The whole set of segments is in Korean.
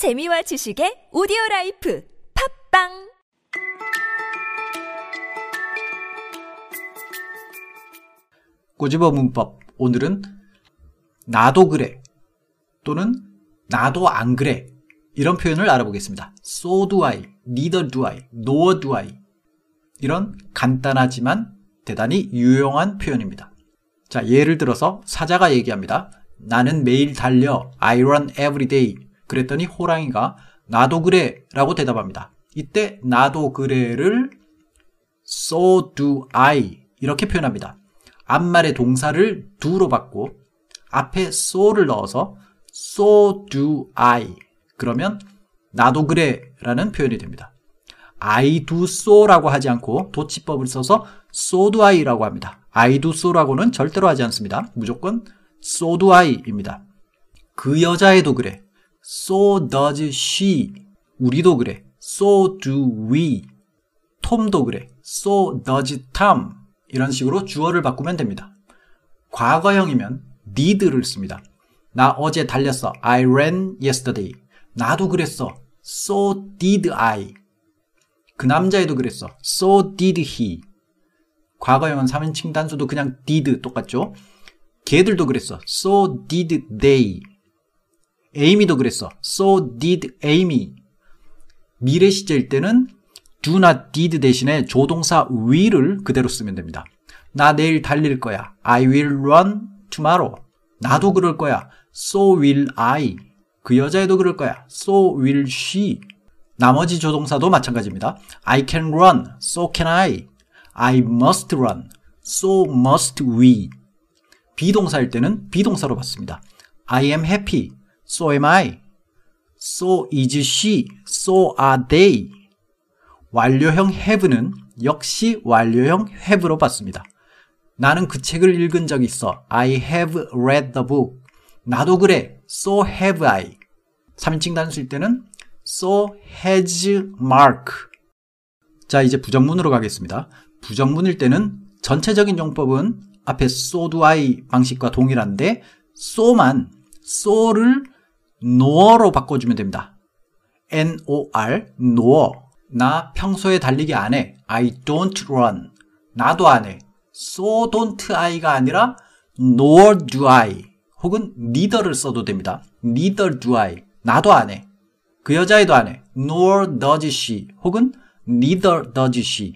재미와 지식의 오디오 라이프 팟빵 꼬집어 문법 오늘은 나도 그래 또는 나도 안 그래 이런 표현을 알아보겠습니다. So do I, neither do I, nor do I 이런 간단하지만 대단히 유용한 표현입니다. 자 예를 들어서 사자가 얘기합니다. 나는 매일 달려 I run every day 그랬더니 호랑이가 나도 그래 라고 대답합니다. 이때 나도 그래를 so do I 이렇게 표현합니다. 앞말의 동사를 do로 받고 앞에 so를 넣어서 so do I 그러면 나도 그래 라는 표현이 됩니다. I do so라고 하지 않고 도치법을 써서 so do I라고 합니다. I do so라고는 절대로 하지 않습니다. 무조건 so do I입니다. 그 여자애도 그래. So does she. 우리도 그래. so do we. 톰도 그래. so does Tom. 이런 식으로 주어를 바꾸면 됩니다. 과거형이면 did를 씁니다. 나 어제 달렸어. I ran yesterday. 나도 그랬어. So did I. 그 남자애도 그랬어. So did he. 과거형은 3인칭 단수도 그냥 did 똑같죠? 걔들도 그랬어. So did they. 에이미도 그랬어. So did Amy. 미래 시제일 때는 do나 did 대신에 조동사 will을 그대로 쓰면 됩니다. 나 내일 달릴 거야. I will run tomorrow. 나도 그럴 거야. So will I. 그 여자애도 그럴 거야. So will she. 나머지 조동사도 마찬가지입니다. I can run. So can I. I must run. So must we. 비동사일 때는 비동사로 받습니다. I am happy. So am I. So is she. So are they. 완료형 have는 역시 완료형 have로 받습니다. 나는 그 책을 읽은 적 있어. I have read the book. 나도 그래. So have I. 3인칭 단수일 때는 so has Mark. 자, 이제 부정문으로 가겠습니다. 부정문일 때는 전체적인 용법은 앞에 so do I 방식과 동일한데 so만 so를 nor로 바꿔주면 됩니다. N-O-R, nor. 나 평소에 달리기 안 해. I don't run. 나도 안 해. So don't I가 아니라 nor do I 혹은 neither를 써도 됩니다. neither do I. 나도 안 해. 그 여자애도 안 해. nor does she 혹은 neither does she.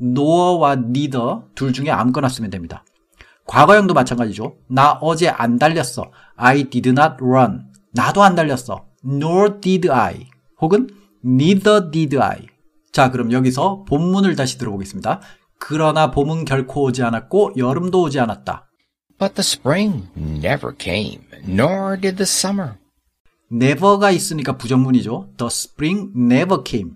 nor와 neither 둘 중에 아무거나 쓰면 됩니다. 과거형도 마찬가지죠. 나 어제 안 달렸어. I did not run. 나도 안 달렸어. nor did I. 혹은 neither did I. 자, 그럼 여기서 본문을 다시 들어보겠습니다. 그러나 봄은 결코 오지 않았고 여름도 오지 않았다. But the spring never came, nor did the summer. never가 있으니까 부정문이죠. The spring never came.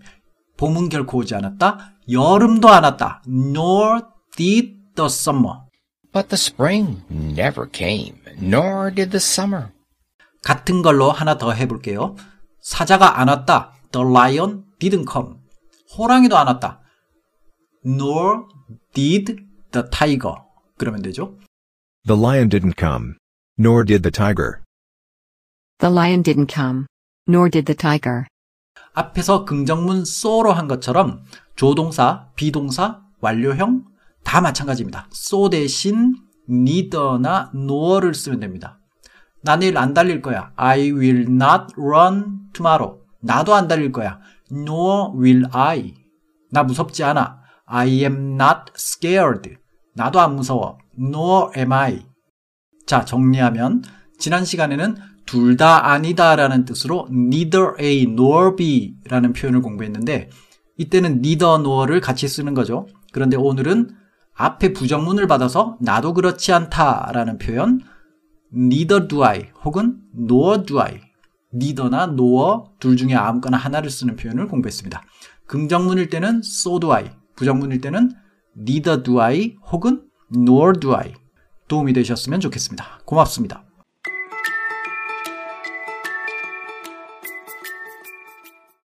봄은 결코 오지 않았다. 여름도 안 왔다. nor did the summer. But the spring never came, nor did the summer. 같은 걸로 하나 더 해볼게요. 사자가 안 왔다. The lion didn't come. 호랑이도 안 왔다. Nor did the tiger. 그러면 되죠. The lion didn't come. Nor did the tiger. The lion didn't come, nor did the tiger. 앞에서 긍정문 so로 한 것처럼 조동사, 비동사, 완료형 다 마찬가지입니다. so 대신 neither나 nor를 쓰면 됩니다. 나 내일 안 달릴 거야. I will not run tomorrow. 나도 안 달릴 거야. Nor will I. 나 무섭지 않아. I am not scared. 나도 안 무서워. Nor am I. 자, 정리하면 지난 시간에는 둘 다 아니다 라는 뜻으로 neither A nor B 라는 표현을 공부했는데 이때는 neither nor를 같이 쓰는 거죠. 그런데 오늘은 앞에 부정문을 받아서 나도 그렇지 않다 라는 표현 neither do I 혹은 nor do I neither나 nor 둘 중에 아무거나 하나를 쓰는 표현을 공부했습니다. 긍정문일 때는 so do I, 부정문일 때는 neither do I 혹은 nor do I 도움이 되셨으면 좋겠습니다. 고맙습니다.